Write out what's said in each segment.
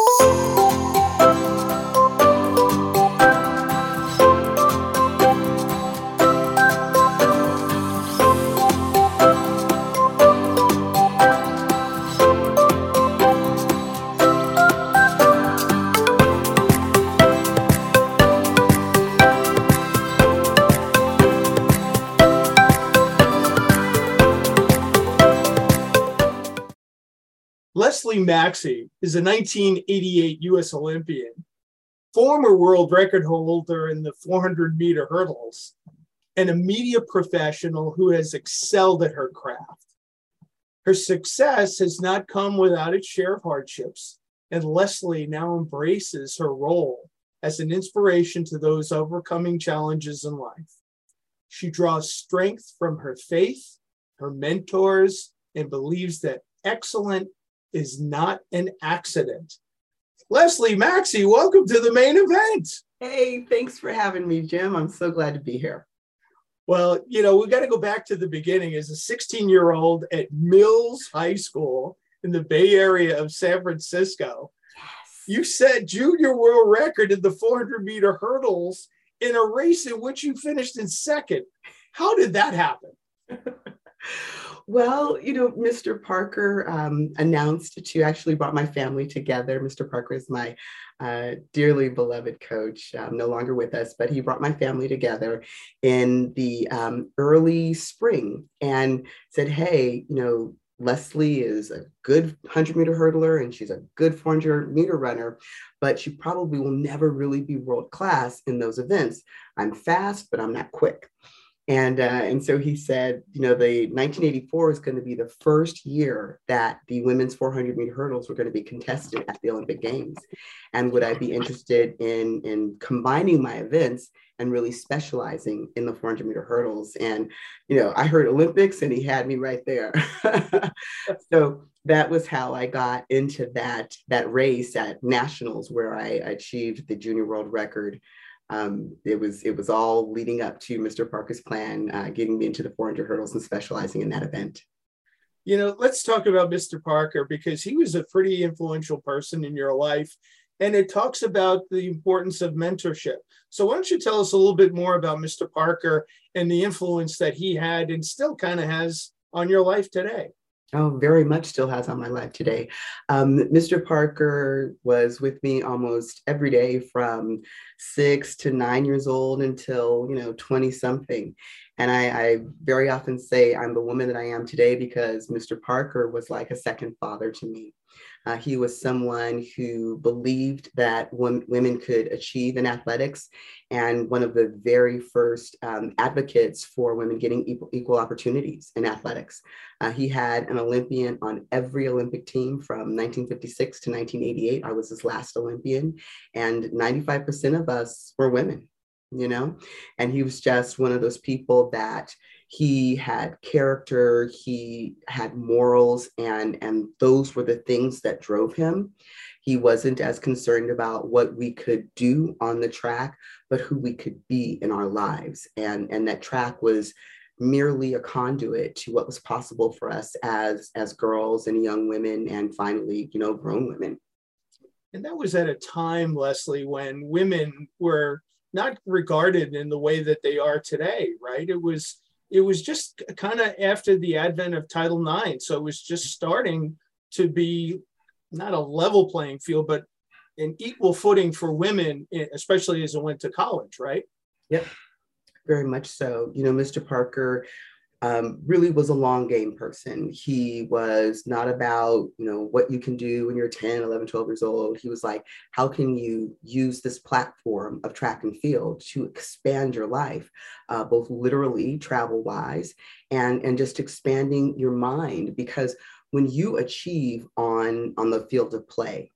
Música Leslie Maxie is a 1988 US Olympian, former world record holder in the 400 meter hurdles, and a media professional who has excelled at her craft. Her success has not come without its share of hardships, and Leslie now embraces her role as an inspiration to those overcoming challenges in life. She draws strength from her faith, her mentors, and believes that excellent is not an accident. Leslie Maxie, welcome to the Mane Event. Hey, thanks for having me, Jim. I'm so glad to be here. Well, you know, we've got to go back to the beginning. As a 16 year old at Mills High School in the Bay Area of San Francisco, yes. you set junior world record in the 400 meter hurdles in a race in which you finished in second. How did that happen? Well, you know, Mr. Parker um, announced to actually brought my family together. Mr. Parker is my uh, dearly beloved coach, um, no longer with us, but he brought my family together in the um, early spring and said, Hey, you know, Leslie is a good 100 meter hurdler and she's a good 400 meter runner, but she probably will never really be world class in those events. I'm fast, but I'm not quick. And, uh, and so he said, you know, the 1984 is going to be the first year that the women's 400 meter hurdles were going to be contested at the Olympic Games. And would I be interested in, in combining my events and really specializing in the 400 meter hurdles? And, you know, I heard Olympics and he had me right there. so that was how I got into that, that race at nationals where I achieved the junior world record um, it was it was all leading up to Mr. Parker's plan, uh, getting me into the 400 hurdles and specializing in that event. You know, let's talk about Mr. Parker because he was a pretty influential person in your life, and it talks about the importance of mentorship. So, why don't you tell us a little bit more about Mr. Parker and the influence that he had and still kind of has on your life today? Oh, very much still has on my life today. Um, Mr. Parker was with me almost every day from six to nine years old until, you know, 20 something. And I, I, very often say I'm the woman that I am today because Mr. Parker was like a second father to me. Uh, he was someone who believed that women could achieve in athletics and one of the very first um, advocates for women getting equal, equal opportunities in athletics. Uh, he had an Olympian on every Olympic team from 1956 to 1988. I was his last Olympian, and 95% of us were women you know and he was just one of those people that he had character he had morals and and those were the things that drove him. He wasn't as concerned about what we could do on the track but who we could be in our lives. And and that track was merely a conduit to what was possible for us as as girls and young women and finally you know grown women. And that was at a time leslie when women were not regarded in the way that they are today right? It was it was just kind of after the advent of Title IX. So it was just starting to be not a level playing field, but an equal footing for women, especially as it went to college, right? Yep, very much so. You know, Mr. Parker um, really was a long game person. He was not about, you know, what you can do when you're 10, 11, 12 years old. He was like, how can you use this platform of track and field to expand your life, uh, both literally, travel wise, and, and just expanding your mind? Because when you achieve on, on the field of play,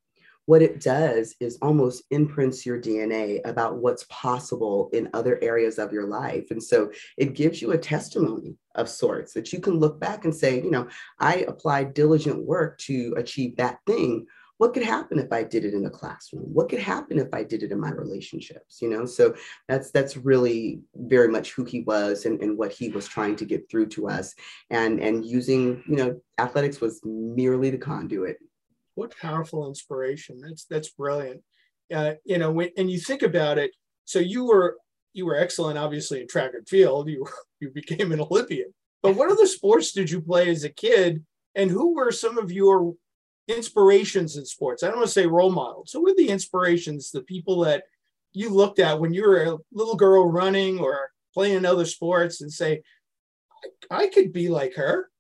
what it does is almost imprints your DNA about what's possible in other areas of your life. And so it gives you a testimony of sorts that you can look back and say, you know, I applied diligent work to achieve that thing. What could happen if I did it in the classroom? What could happen if I did it in my relationships? You know, so that's that's really very much who he was and, and what he was trying to get through to us. And and using, you know, athletics was merely the conduit what powerful inspiration. That's that's brilliant. Uh, you know, when, and you think about it. So you were you were excellent, obviously, in track and field. You you became an Olympian. But what other sports did you play as a kid? And who were some of your inspirations in sports? I don't want to say role models. Who were the inspirations, the people that you looked at when you were a little girl running or playing other sports and say, I, I could be like her?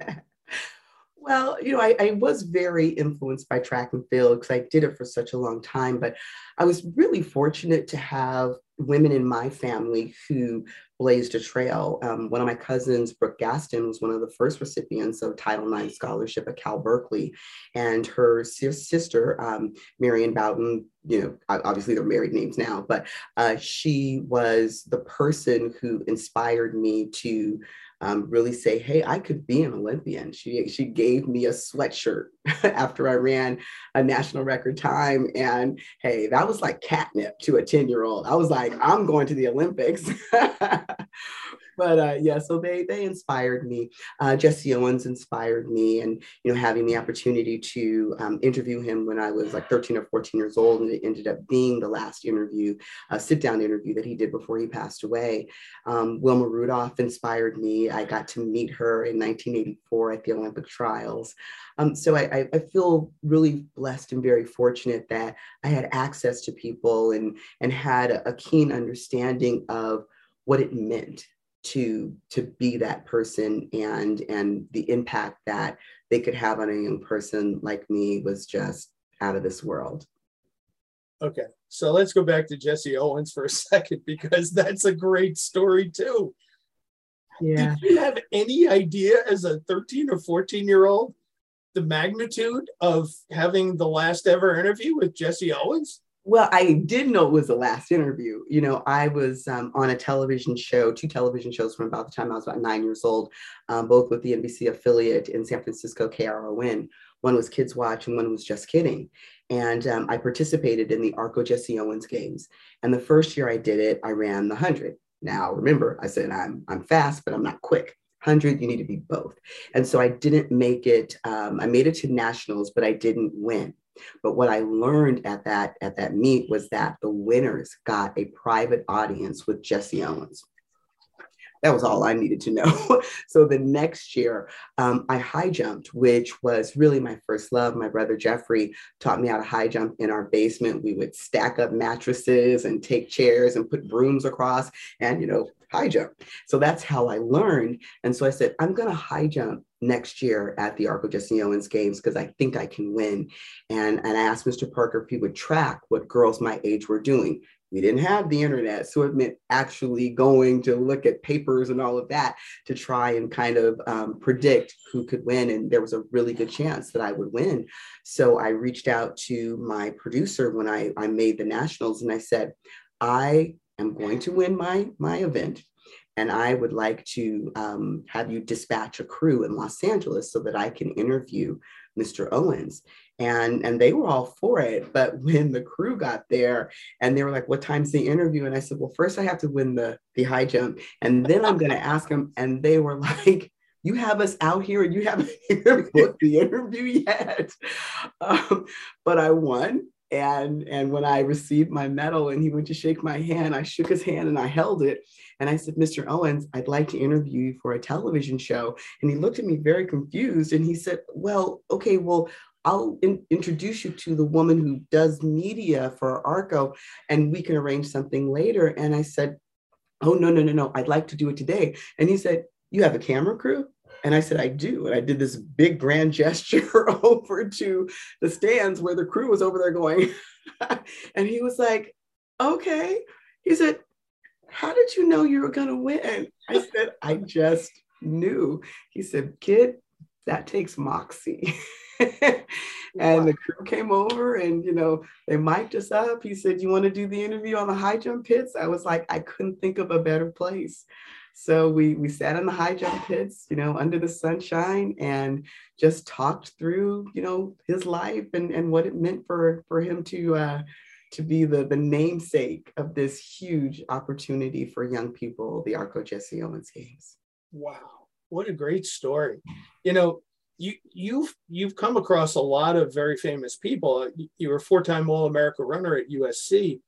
Well, you know, I, I, was very influenced by track and field because I did it for such a long time. But I was really fortunate to have women in my family who blazed a trail. Um, one of my cousins, Brooke Gaston, was one of the first recipients of Title IX scholarship at Cal Berkeley. And her sister, um, Marion Bowden, you know, obviously they're married names now, but uh, she was the person who inspired me to um, really say, hey, I could be an Olympian. She, she gave me a sweatshirt after I ran a national record time. And hey, that was like catnip to a 10 year old. I was like, I'm going to the Olympics. but uh, yeah, so they they inspired me. Uh, Jesse Owens inspired me, and you know, having the opportunity to um, interview him when I was like 13 or 14 years old, and it ended up being the last interview, a sit down interview that he did before he passed away. Um, Wilma Rudolph inspired me. I got to meet her in 1984 at the Olympic trials. Um, so I, I, feel really blessed and very fortunate that I had access to people and, and had a keen understanding of what it meant to to be that person and and the impact that they could have on a young person like me was just out of this world. Okay so let's go back to jesse owens for a second because that's a great story too. Yeah. did you have any idea as a 13 or 14 year old the magnitude of having the last ever interview with jesse owens well, I did know it was the last interview. You know, I was um, on a television show, two television shows from about the time I was about nine years old, um, both with the NBC affiliate in San Francisco, KRON. One was Kids Watch and one was Just Kidding. And um, I participated in the Arco Jesse Owens games. And the first year I did it, I ran the 100. Now, remember, I said I'm, I'm fast, but I'm not quick. 100, you need to be both. And so I didn't make it, um, I made it to nationals, but I didn't win. But what I learned at that at that meet was that the winners got a private audience with Jesse Owens. That was all I needed to know. so the next year, um, I high jumped, which was really my first love. My brother Jeffrey taught me how to high jump in our basement. We would stack up mattresses and take chairs and put brooms across and, you know, high jump. So that's how I learned. And so I said, I'm going to high jump next year at the Arco Jesse Owens games because I think I can win. And, and I asked Mr. Parker if he would track what girls my age were doing. We didn't have the internet, so it meant actually going to look at papers and all of that to try and kind of um, predict who could win. And there was a really good chance that I would win. So I reached out to my producer when I, I made the nationals and I said, I am going to win my, my event and I would like to um, have you dispatch a crew in Los Angeles so that I can interview Mr. Owens. And, and they were all for it. But when the crew got there and they were like, what time's the interview? And I said, well, first I have to win the, the high jump. And then I'm going to ask them. And they were like, you have us out here and you haven't booked the interview yet. Um, but I won and and when i received my medal and he went to shake my hand i shook his hand and i held it and i said mr owens i'd like to interview you for a television show and he looked at me very confused and he said well okay well I'll in- introduce you to the woman who does media for Arco and we can arrange something later. And I said, Oh, no, no, no, no. I'd like to do it today. And he said, You have a camera crew? And I said, I do. And I did this big grand gesture over to the stands where the crew was over there going. and he was like, okay. He said, How did you know you were going to win? I said, I just knew. He said, Kid, that takes moxie. and the crew came over and you know they mic'd us up he said you want to do the interview on the high jump pits i was like i couldn't think of a better place so we we sat on the high jump pits, you know, under the sunshine, and just talked through, you know, his life and and what it meant for for him to uh, to be the the namesake of this huge opportunity for young people, the Arco Jesse Owens Games. Wow, what a great story! You know, you you've you've come across a lot of very famous people. You were a four-time All-America runner at USC,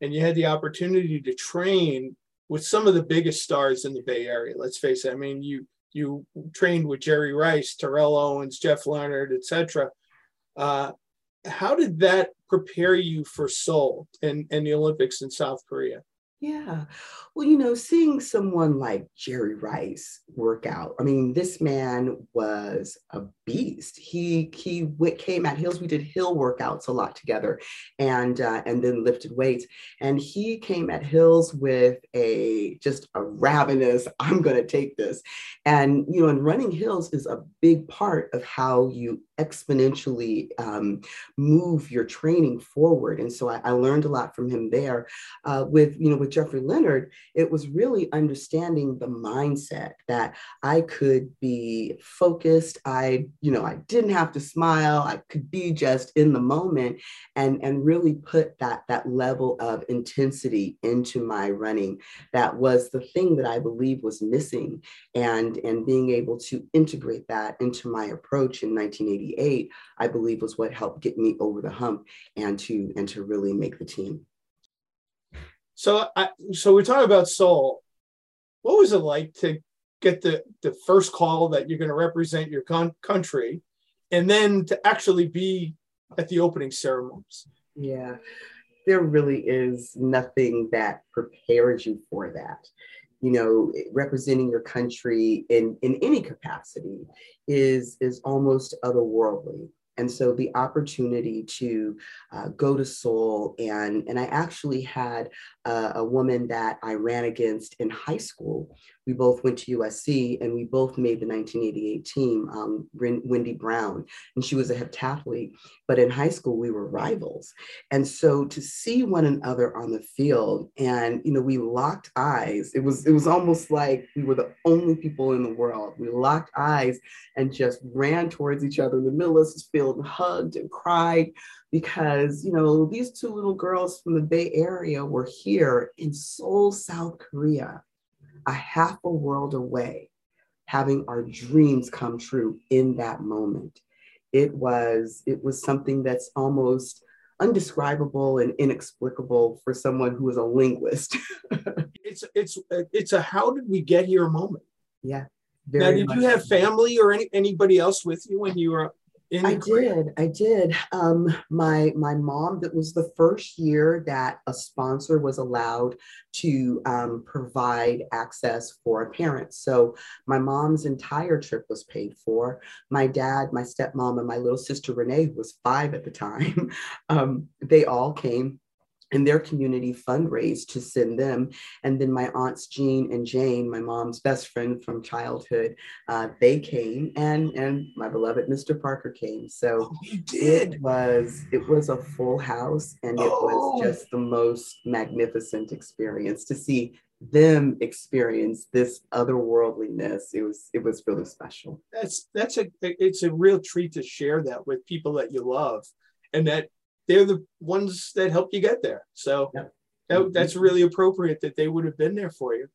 and you had the opportunity to train with some of the biggest stars in the Bay Area. Let's face it. I mean, you you trained with Jerry Rice, Terrell Owens, Jeff Leonard, etc. Uh, how did that prepare you for Seoul and, and the Olympics in South Korea? Yeah. Well, you know, seeing someone like Jerry Rice work out, I mean, this man was a beast. He he came at hills. We did hill workouts a lot together, and uh, and then lifted weights. And he came at hills with a just a ravenous. I'm going to take this, and you know, and running hills is a big part of how you exponentially um, move your training forward. And so I, I learned a lot from him there. Uh, with you know, with Jeffrey Leonard, it was really understanding the mindset that I could be focused. I you know, I didn't have to smile. I could be just in the moment and, and really put that, that level of intensity into my running. That was the thing that I believe was missing. And, and being able to integrate that into my approach in 1988, I believe was what helped get me over the hump and to, and to really make the team. So, I, so we're talking about Seoul. What was it like to get the the first call that you're going to represent your con- country and then to actually be at the opening ceremonies. Yeah there really is nothing that prepares you for that. You know representing your country in in any capacity is is almost otherworldly. And so the opportunity to uh, go to Seoul and and I actually had a woman that I ran against in high school we both went to USC and we both made the 1988 team, um, Wendy Brown, and she was a heptathlete. But in high school, we were rivals. And so to see one another on the field and, you know, we locked eyes, it was, it was almost like we were the only people in the world. We locked eyes and just ran towards each other in the middle of this field and hugged and cried because, you know, these two little girls from the Bay Area were here in Seoul, South Korea a half a world away, having our dreams come true in that moment. It was it was something that's almost undescribable and inexplicable for someone who is a linguist. it's it's it's a how did we get here moment. Yeah. now, did you have family or any anybody else with you when you were I did. I did. Um, my my mom. That was the first year that a sponsor was allowed to um, provide access for a parent. So my mom's entire trip was paid for. My dad, my stepmom, and my little sister Renee, who was five at the time, um, they all came and their community fundraised to send them. And then my aunts Jean and Jane, my mom's best friend from childhood, uh, they came, and and my beloved Mr. Parker came. So oh, it was it was a full house, and it oh. was just the most magnificent experience to see them experience this otherworldliness. It was it was really special. That's that's a it's a real treat to share that with people that you love, and that they're the ones that help you get there. So yeah. that, mm-hmm. that's really appropriate that they would have been there for you.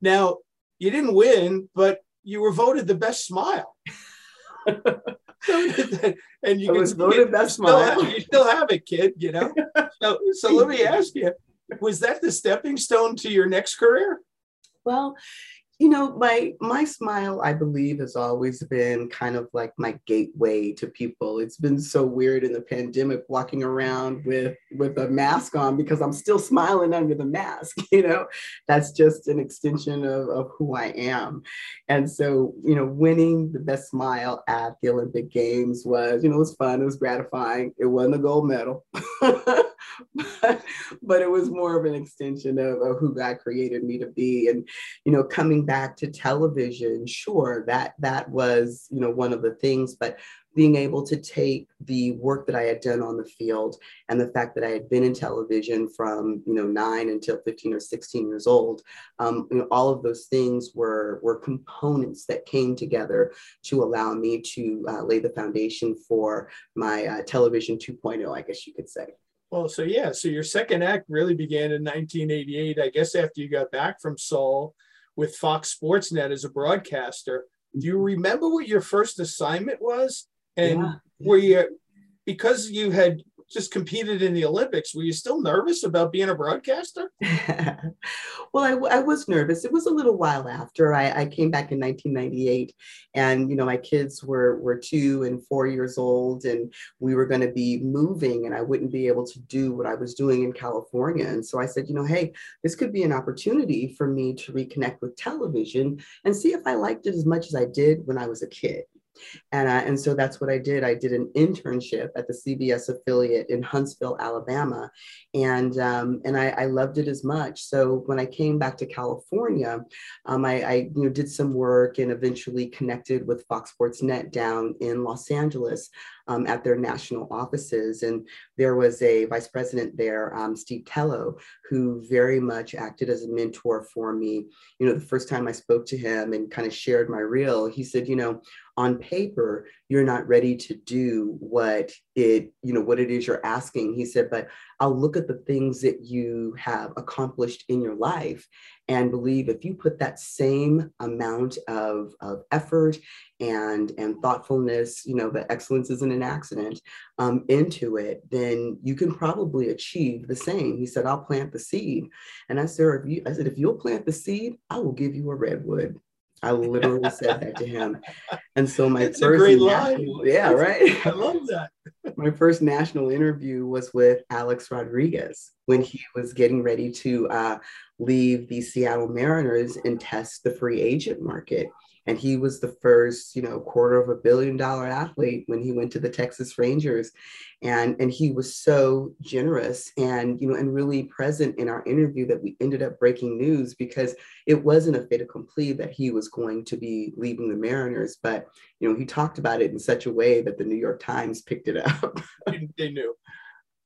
Now, you didn't win, but you were voted the best smile. and you I was voted best smile. Have, you still have it, kid. You know. So, so let me ask you: Was that the stepping stone to your next career? Well, you know my my smile i believe has always been kind of like my gateway to people. It's been so weird in the pandemic walking around with with a mask on because i'm still smiling under the mask you know? That's just an extension of, of who i am. And so you know winning the best smile at the olympic games was you know it was fun it was gratifying it wasn't a gold medal but, it was more of an extension of, of who god created me to be and you know coming back to television, sure, that that was, you know, one of the things, but being able to take the work that I had done on the field and the fact that I had been in television from you know nine until 15 or 16 years old, um, you know, all of those things were were components that came together to allow me to uh, lay the foundation for my uh, television 2.0, I guess you could say. Well, so yeah, so your second act really began in 1988, I guess after you got back from Seoul with Fox Sports Net as a broadcaster. Do you mm-hmm. remember what your first assignment was? And yeah. were you because you had just competed in the Olympics, were you still nervous about being a broadcaster? well, I, I, was nervous. It was a little while after I, I, came back in 1998, and you know my kids were were two and four years old, and we were going to be moving, and I wouldn't be able to do what I was doing in California. And so I said, you know, hey, this could be an opportunity for me to reconnect with television and see if I liked it as much as I did when I was a kid. And, and so that's what I did. I did an internship at the CBS affiliate in Huntsville, Alabama. And, um, and I, I, loved it as much. So when I came back to California, um, I, I you know, did some work and eventually connected with Fox Sports Net down in Los Angeles um, at their national offices. And there was a vice president there, um, Steve Tello, who very much acted as a mentor for me. You know, the first time I spoke to him and kind of shared my reel, he said, you know, on paper, you're not ready to do what it, you know, what it is you're asking. He said, but I'll look at the things that you have accomplished in your life and believe if you put that same amount of, of effort and and thoughtfulness you know that excellence isn't an accident um, into it then you can probably achieve the same. He said i'll plant the seed. And i said if you i said if you'll plant the seed i will give you a redwood I literally said that to him. And so my it's first national, yeah, right. I love that. my first national interview was with Alex Rodriguez when he was getting ready to uh, leave the Seattle Mariners and test the free agent market and he was the first you know quarter of a billion dollar athlete when he went to the texas rangers. And and he was so generous and you know and really present in our interview that we ended up breaking news because it wasn't a fait accompli that he was going to be leaving the mariners. But you know he talked about it in such a way that the new york times picked it up. They knew.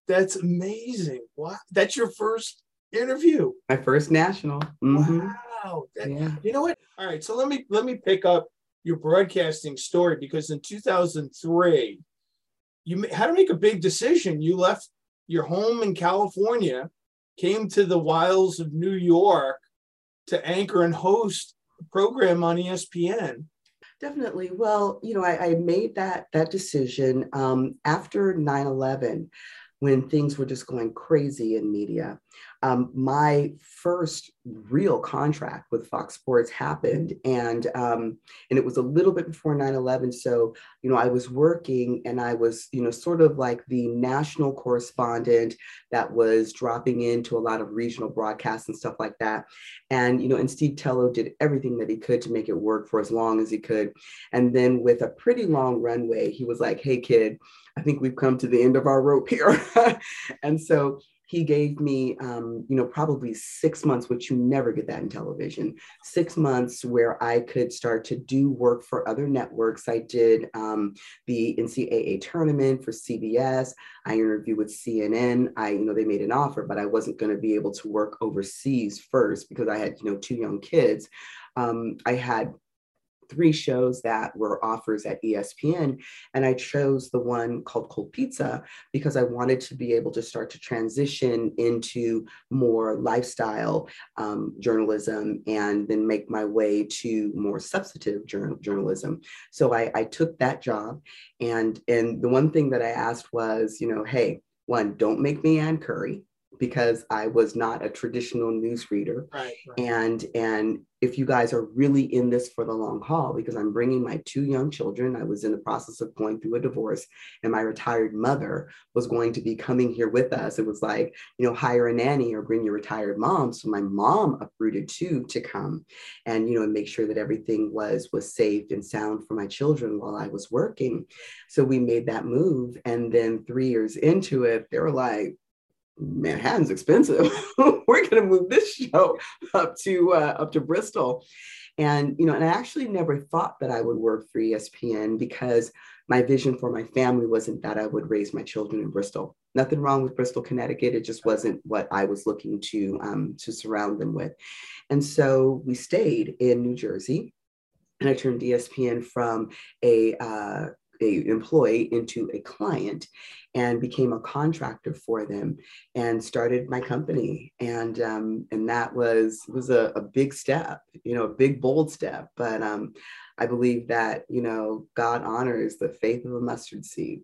That's amazing. Wow that's your first interview? My first national. Mm-hmm. wow that, yeah. you know what all right, so let me let me pick up your broadcasting story because in 2003, you had to make a big decision. You left your home in California, came to the wilds of New York to anchor and host a program on ESPN. Definitely. Well, you know, I, I made that that decision um, after 9/11 when things were just going crazy in media um, my first real contract with Fox Sports happened, and um, and it was a little bit before 9/11. So you know, I was working, and I was you know sort of like the national correspondent that was dropping into a lot of regional broadcasts and stuff like that. And you know, and Steve Tello did everything that he could to make it work for as long as he could. And then with a pretty long runway, he was like, "Hey, kid." I think we've come to the end of our rope here. and so he gave me, um, you know, probably six months, which you never get that in television, six months where I could start to do work for other networks. I did um, the NCAA tournament for CBS. I interviewed with CNN. I, you know, they made an offer, but I wasn't going to be able to work overseas first because I had, you know, two young kids. Um, I had three shows that were offers at ESPN. And I chose the one called Cold Pizza because I wanted to be able to start to transition into more lifestyle um, journalism and then make my way to more substantive journal- journalism. So I, I took that job. And, and the one thing that I asked was, you know, hey, one, don't make me Ann Curry because I was not a traditional news reader. Right, right. And and if you guys are really in this for the long haul, because I'm bringing my two young children, I was in the process of going through a divorce, and my retired mother was going to be coming here with us. It was like, you know, hire a nanny or bring your retired mom. So my mom uprooted too to come, and you know, and make sure that everything was was safe and sound for my children while I was working. So we made that move, and then three years into it, they were like, Manhattan's expensive. We're going to move this show up to uh, up to Bristol, and you know, and I actually never thought that I would work for ESPN because my vision for my family wasn't that I would raise my children in Bristol. Nothing wrong with Bristol, Connecticut. It just wasn't what I was looking to um, to surround them with, and so we stayed in New Jersey, and I turned ESPN from a uh, a employee into a client and became a contractor for them and started my company. And um, and that was was a, a, big step you know a big bold step. But um, i believe that you know god honors the faith of a mustard seed.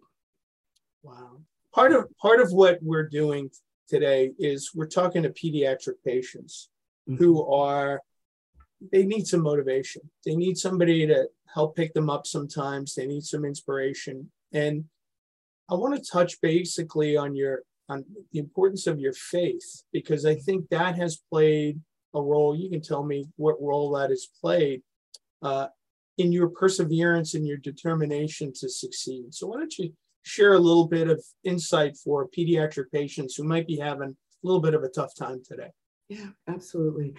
Wow. Part of part of what we're doing today is we're talking to pediatric patients mm-hmm. who are they need some motivation they need somebody to help pick them up sometimes they need some inspiration and I want to touch basically on your on the importance of your faith because I think that has played a role. You can tell me what role that has played uh, in your perseverance and your determination to succeed. So why don't you share a little bit of insight for pediatric patients who might be having a little bit of a tough time today? Yeah, absolutely.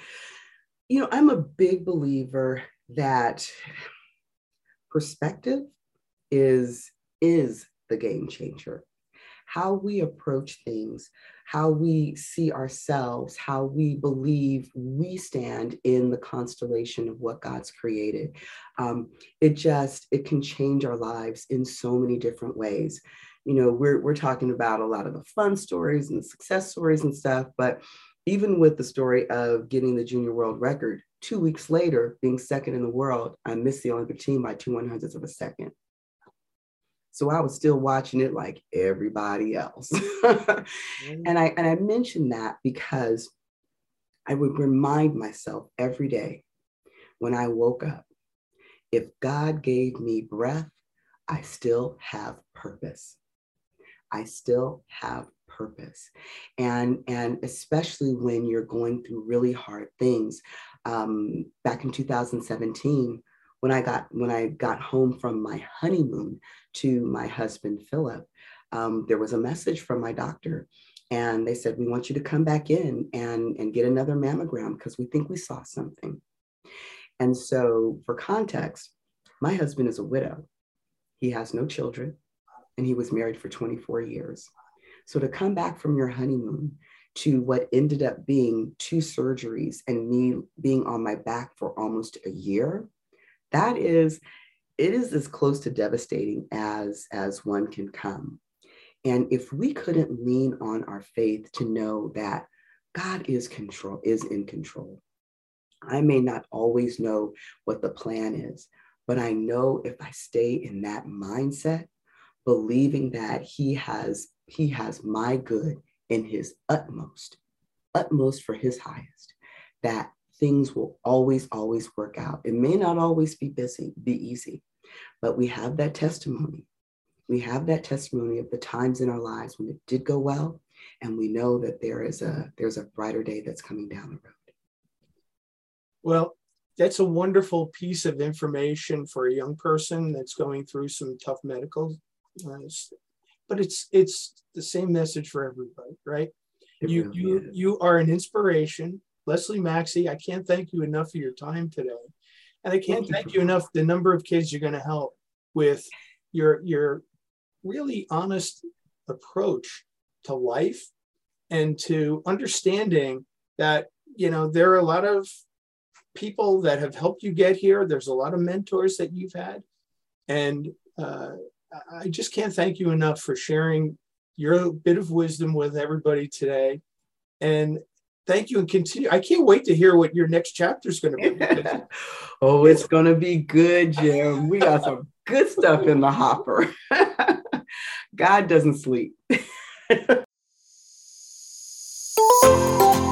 You know, I'm a big believer that perspective is is the game changer. How we approach things, how we see ourselves, how we believe we stand in the constellation of what God's created. Um, it just, it can change our lives in so many different ways. You know, we're, we're talking about a lot of the fun stories and success stories and stuff, but even with the story of getting the junior world record, two weeks later, being second in the world, I missed the Olympic team by two one hundredths of a second. So I was still watching it like everybody else. and I and I mentioned that because I would remind myself every day when I woke up, if God gave me breath, I still have purpose. I still have purpose. And, and especially when you're going through really hard things. Um, back in 2017, when I got when I got home from my honeymoon to my husband Philip, um, there was a message from my doctor, and they said we want you to come back in and and get another mammogram because we think we saw something. And so, for context, my husband is a widow. He has no children, and he was married for 24 years. So to come back from your honeymoon to what ended up being two surgeries and me being on my back for almost a year that is it is as close to devastating as as one can come. And if we couldn't lean on our faith to know that god is control is in control i may not always know what the plan is but i know if i stay in that mindset believing that he has he has my good in his utmost utmost for his highest that things will always, always work out. It may not always be busy, be easy, but we have that testimony. We have that testimony of the times in our lives when it did go well, and we know that there is a there's a brighter day that's coming down the road. Well, that's a wonderful piece of information for a young person that's going through some tough medical. But it's it's the same message for everybody, right? It you really you is. you are an inspiration Leslie Maxie, I can't thank you enough for your time today. And I can't thank you enough the number of kids you're going to help with your your really honest approach to life and to understanding that you know there are a lot of people that have helped you get here there's a lot of mentors that you've had and uh, I just can't thank you enough for sharing your bit of wisdom with everybody today. And thank you and continue. I can't wait to hear what your next chapter is going to be. oh, it's going to be good, Jim. We got some good stuff in the hopper. God doesn't sleep.